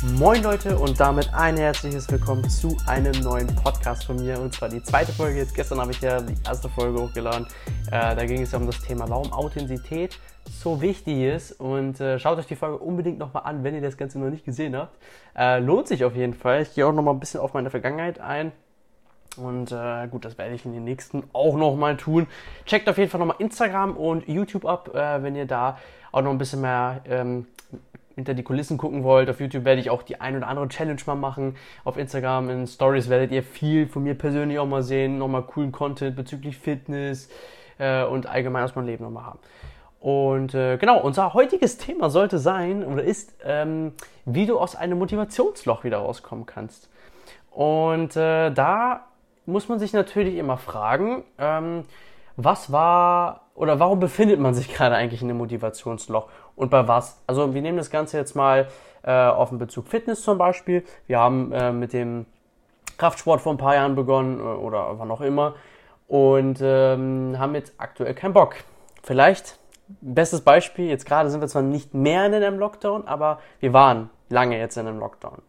Moin Leute und damit ein herzliches Willkommen zu einem neuen Podcast von mir und zwar die zweite Folge. Jetzt gestern habe ich ja die erste Folge hochgeladen. Äh, da ging es ja um das Thema, warum Authentizität so wichtig ist und äh, schaut euch die Folge unbedingt nochmal an, wenn ihr das Ganze noch nicht gesehen habt. Äh, lohnt sich auf jeden Fall. Ich gehe auch nochmal ein bisschen auf meine Vergangenheit ein. Und äh, gut, das werde ich in den nächsten auch nochmal tun. Checkt auf jeden Fall nochmal Instagram und YouTube ab, äh, wenn ihr da auch noch ein bisschen mehr ähm, hinter die Kulissen gucken wollt, auf YouTube werde ich auch die ein oder andere Challenge mal machen. Auf Instagram in Stories werdet ihr viel von mir persönlich auch mal sehen, nochmal coolen Content bezüglich Fitness äh, und allgemein aus meinem Leben nochmal haben. Und äh, genau, unser heutiges Thema sollte sein oder ist, ähm, wie du aus einem Motivationsloch wieder rauskommen kannst. Und äh, da muss man sich natürlich immer fragen, ähm, was war oder warum befindet man sich gerade eigentlich in einem Motivationsloch und bei was? Also wir nehmen das Ganze jetzt mal äh, auf den Bezug Fitness zum Beispiel. Wir haben äh, mit dem Kraftsport vor ein paar Jahren begonnen äh, oder wann auch immer und ähm, haben jetzt aktuell keinen Bock. Vielleicht, bestes Beispiel, jetzt gerade sind wir zwar nicht mehr in einem Lockdown, aber wir waren lange jetzt in einem Lockdown.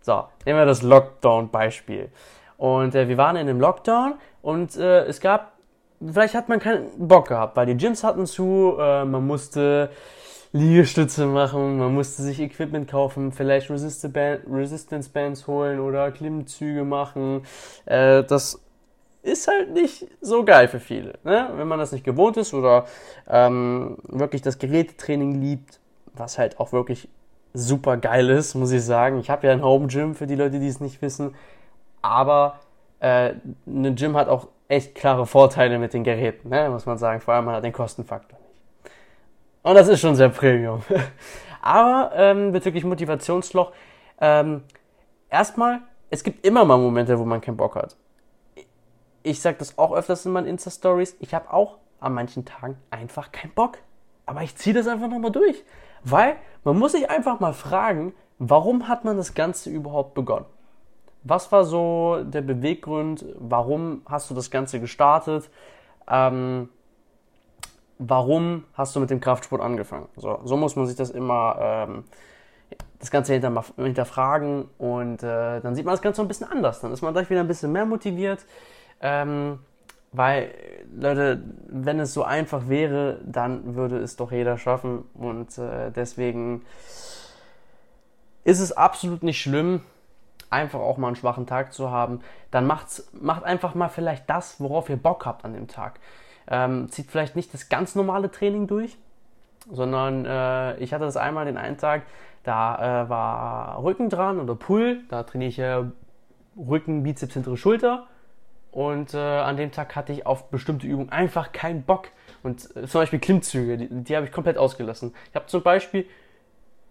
So, nehmen wir das Lockdown-Beispiel. Und äh, wir waren in einem Lockdown und äh, es gab vielleicht hat man keinen Bock gehabt, weil die Gyms hatten zu, äh, man musste Liegestütze machen, man musste sich Equipment kaufen, vielleicht Resistance Bands holen oder Klimmzüge machen. Äh, das ist halt nicht so geil für viele. Ne? Wenn man das nicht gewohnt ist oder ähm, wirklich das Gerätetraining liebt, was halt auch wirklich super geil ist, muss ich sagen. Ich habe ja ein Home Gym für die Leute, die es nicht wissen. Aber äh, ein Gym hat auch echt klare Vorteile mit den Geräten, ne? muss man sagen. Vor allem man hat den Kostenfaktor nicht. Und das ist schon sehr Premium. Aber ähm, bezüglich Motivationsloch, ähm, erstmal, es gibt immer mal Momente, wo man keinen Bock hat. Ich sage das auch öfters in meinen Insta-Stories. Ich habe auch an manchen Tagen einfach keinen Bock. Aber ich ziehe das einfach nochmal durch. Weil man muss sich einfach mal fragen, warum hat man das Ganze überhaupt begonnen? Was war so der Beweggrund? Warum hast du das Ganze gestartet? Ähm, warum hast du mit dem Kraftsport angefangen? So, so muss man sich das immer ähm, das Ganze hinter, hinterfragen und äh, dann sieht man das Ganze ein bisschen anders. Dann ist man gleich wieder ein bisschen mehr motiviert. Ähm, weil, Leute, wenn es so einfach wäre, dann würde es doch jeder schaffen. Und äh, deswegen ist es absolut nicht schlimm, einfach auch mal einen schwachen Tag zu haben, dann macht's, macht einfach mal vielleicht das, worauf ihr Bock habt an dem Tag. Ähm, zieht vielleicht nicht das ganz normale Training durch, sondern äh, ich hatte das einmal den einen Tag, da äh, war Rücken dran oder Pull, da trainiere ich äh, Rücken, Bizeps, hintere Schulter und äh, an dem Tag hatte ich auf bestimmte Übungen einfach keinen Bock. Und äh, zum Beispiel Klimmzüge, die, die habe ich komplett ausgelassen. Ich habe zum Beispiel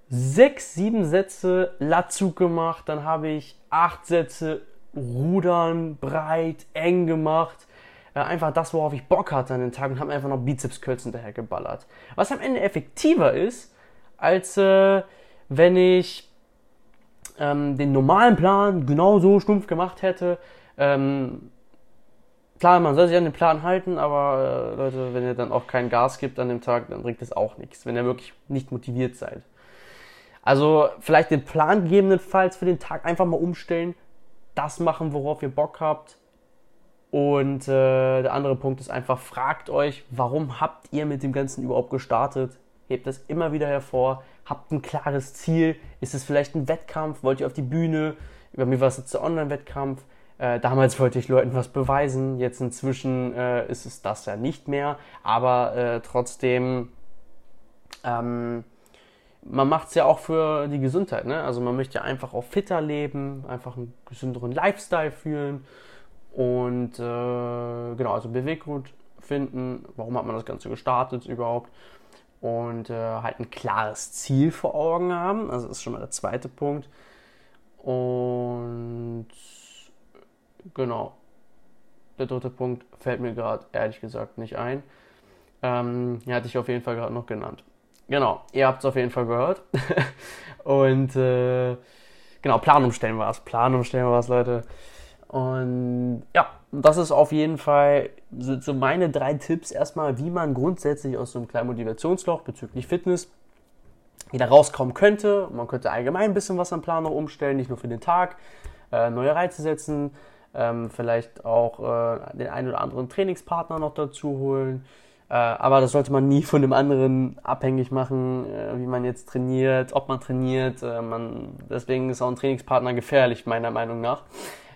sechs, sieben Sätze Latzug gemacht, dann habe ich acht Sätze Rudern, breit, eng gemacht. Äh, einfach das, worauf ich Bock hatte an den Tag und habe einfach noch Bizepskürz hinterher geballert. Was am Ende effektiver ist, als äh, wenn ich ähm, den normalen Plan genauso stumpf gemacht hätte. Ähm, klar, man soll sich an den Plan halten, aber äh, Leute, wenn ihr dann auch kein Gas gibt an dem Tag, dann bringt es auch nichts, wenn ihr wirklich nicht motiviert seid. Also vielleicht den Plan gegebenenfalls für den Tag einfach mal umstellen, das machen, worauf ihr Bock habt. Und äh, der andere Punkt ist einfach, fragt euch, warum habt ihr mit dem Ganzen überhaupt gestartet? Hebt das immer wieder hervor, habt ein klares Ziel. Ist es vielleicht ein Wettkampf? Wollt ihr auf die Bühne? Über mir war es jetzt der Online-Wettkampf. Äh, damals wollte ich Leuten was beweisen. Jetzt inzwischen äh, ist es das ja nicht mehr. Aber äh, trotzdem ähm, man macht es ja auch für die Gesundheit. Ne? Also man möchte ja einfach auch fitter leben, einfach einen gesünderen Lifestyle führen und äh, genau, also Beweggrund finden, warum hat man das Ganze gestartet überhaupt und äh, halt ein klares Ziel vor Augen haben. Also das ist schon mal der zweite Punkt. Und genau, der dritte Punkt fällt mir gerade ehrlich gesagt nicht ein. Ähm, hatte ich auf jeden Fall gerade noch genannt. Genau, ihr habt es auf jeden Fall gehört. und äh, genau, Plan umstellen war es. Plan umstellen war es, Leute. Und ja, das ist auf jeden Fall so, so, meine drei Tipps erstmal, wie man grundsätzlich aus so einem kleinen Motivationsloch bezüglich Fitness wieder rauskommen könnte. Man könnte allgemein ein bisschen was am Plan noch umstellen, nicht nur für den Tag, äh, neue Reize setzen, ähm, vielleicht auch äh, den einen oder anderen Trainingspartner noch dazu holen. Äh, aber das sollte man nie von dem anderen abhängig machen, äh, wie man jetzt trainiert, ob man trainiert. Äh, man, deswegen ist auch ein Trainingspartner gefährlich, meiner Meinung nach.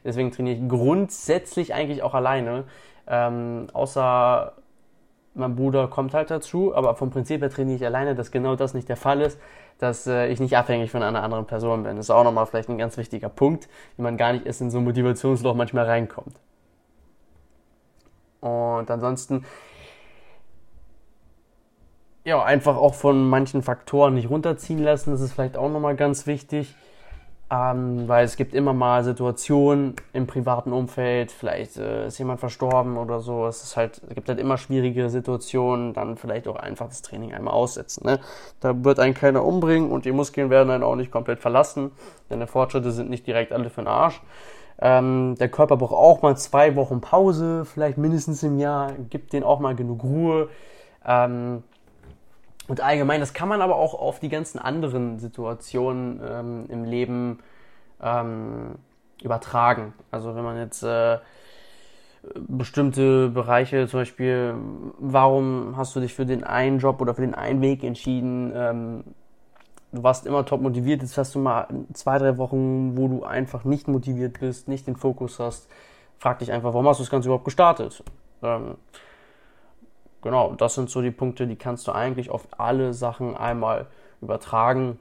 Deswegen trainiere ich grundsätzlich eigentlich auch alleine. Ähm, außer mein Bruder kommt halt dazu, aber vom Prinzip her trainiere ich alleine, dass genau das nicht der Fall ist, dass äh, ich nicht abhängig von einer anderen Person bin. Das ist auch nochmal vielleicht ein ganz wichtiger Punkt, wie man gar nicht erst in so ein Motivationsloch manchmal reinkommt. Und ansonsten, ja, einfach auch von manchen Faktoren nicht runterziehen lassen, das ist vielleicht auch nochmal ganz wichtig. Ähm, weil es gibt immer mal Situationen im privaten Umfeld, vielleicht äh, ist jemand verstorben oder so. Es ist halt, es gibt halt immer schwierige Situationen, dann vielleicht auch einfach das Training einmal aussetzen. Ne? Da wird einen keiner umbringen und die Muskeln werden einen auch nicht komplett verlassen. Deine Fortschritte sind nicht direkt alle für den Arsch. Ähm, der Körper braucht auch mal zwei Wochen Pause, vielleicht mindestens im Jahr. Gibt den auch mal genug Ruhe. Ähm, und allgemein, das kann man aber auch auf die ganzen anderen Situationen ähm, im Leben ähm, übertragen. Also wenn man jetzt äh, bestimmte Bereiche, zum Beispiel, warum hast du dich für den einen Job oder für den einen Weg entschieden? Ähm, du warst immer top motiviert, jetzt hast du mal zwei, drei Wochen, wo du einfach nicht motiviert bist, nicht den Fokus hast. Frag dich einfach, warum hast du das Ganze überhaupt gestartet? Ähm, genau, das sind so die Punkte, die kannst du eigentlich auf alle Sachen einmal übertragen.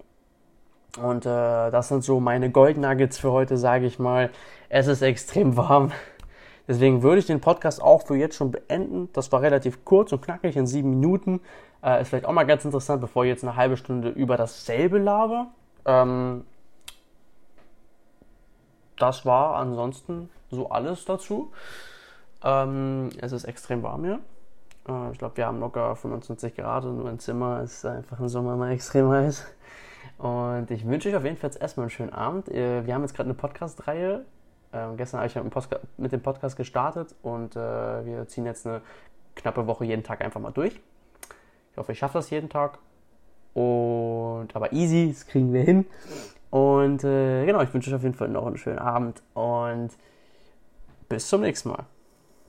Und äh, das sind so meine Gold Nuggets für heute, sage ich mal. Es ist extrem warm. Deswegen würde ich den Podcast auch für jetzt schon beenden. Das war relativ kurz und knackig in sieben Minuten. Äh, ist vielleicht auch mal ganz interessant, bevor ich jetzt eine halbe Stunde über dasselbe laber. Ähm, das war ansonsten so alles dazu. Ähm, es ist extrem warm hier. Äh, ich glaube, wir haben locker 25 Grad und mein Zimmer ist einfach im Sommer mal extrem heiß. Und ich wünsche euch auf jeden Fall jetzt erstmal einen schönen Abend. Wir haben jetzt gerade eine Podcast-Reihe. Ähm, gestern habe ich mit dem Podcast gestartet und äh, wir ziehen jetzt eine knappe Woche jeden Tag einfach mal durch. Ich hoffe, ich schaffe das jeden Tag. Und aber easy, das kriegen wir hin. Und äh, genau, ich wünsche euch auf jeden Fall noch einen schönen Abend und bis zum nächsten Mal.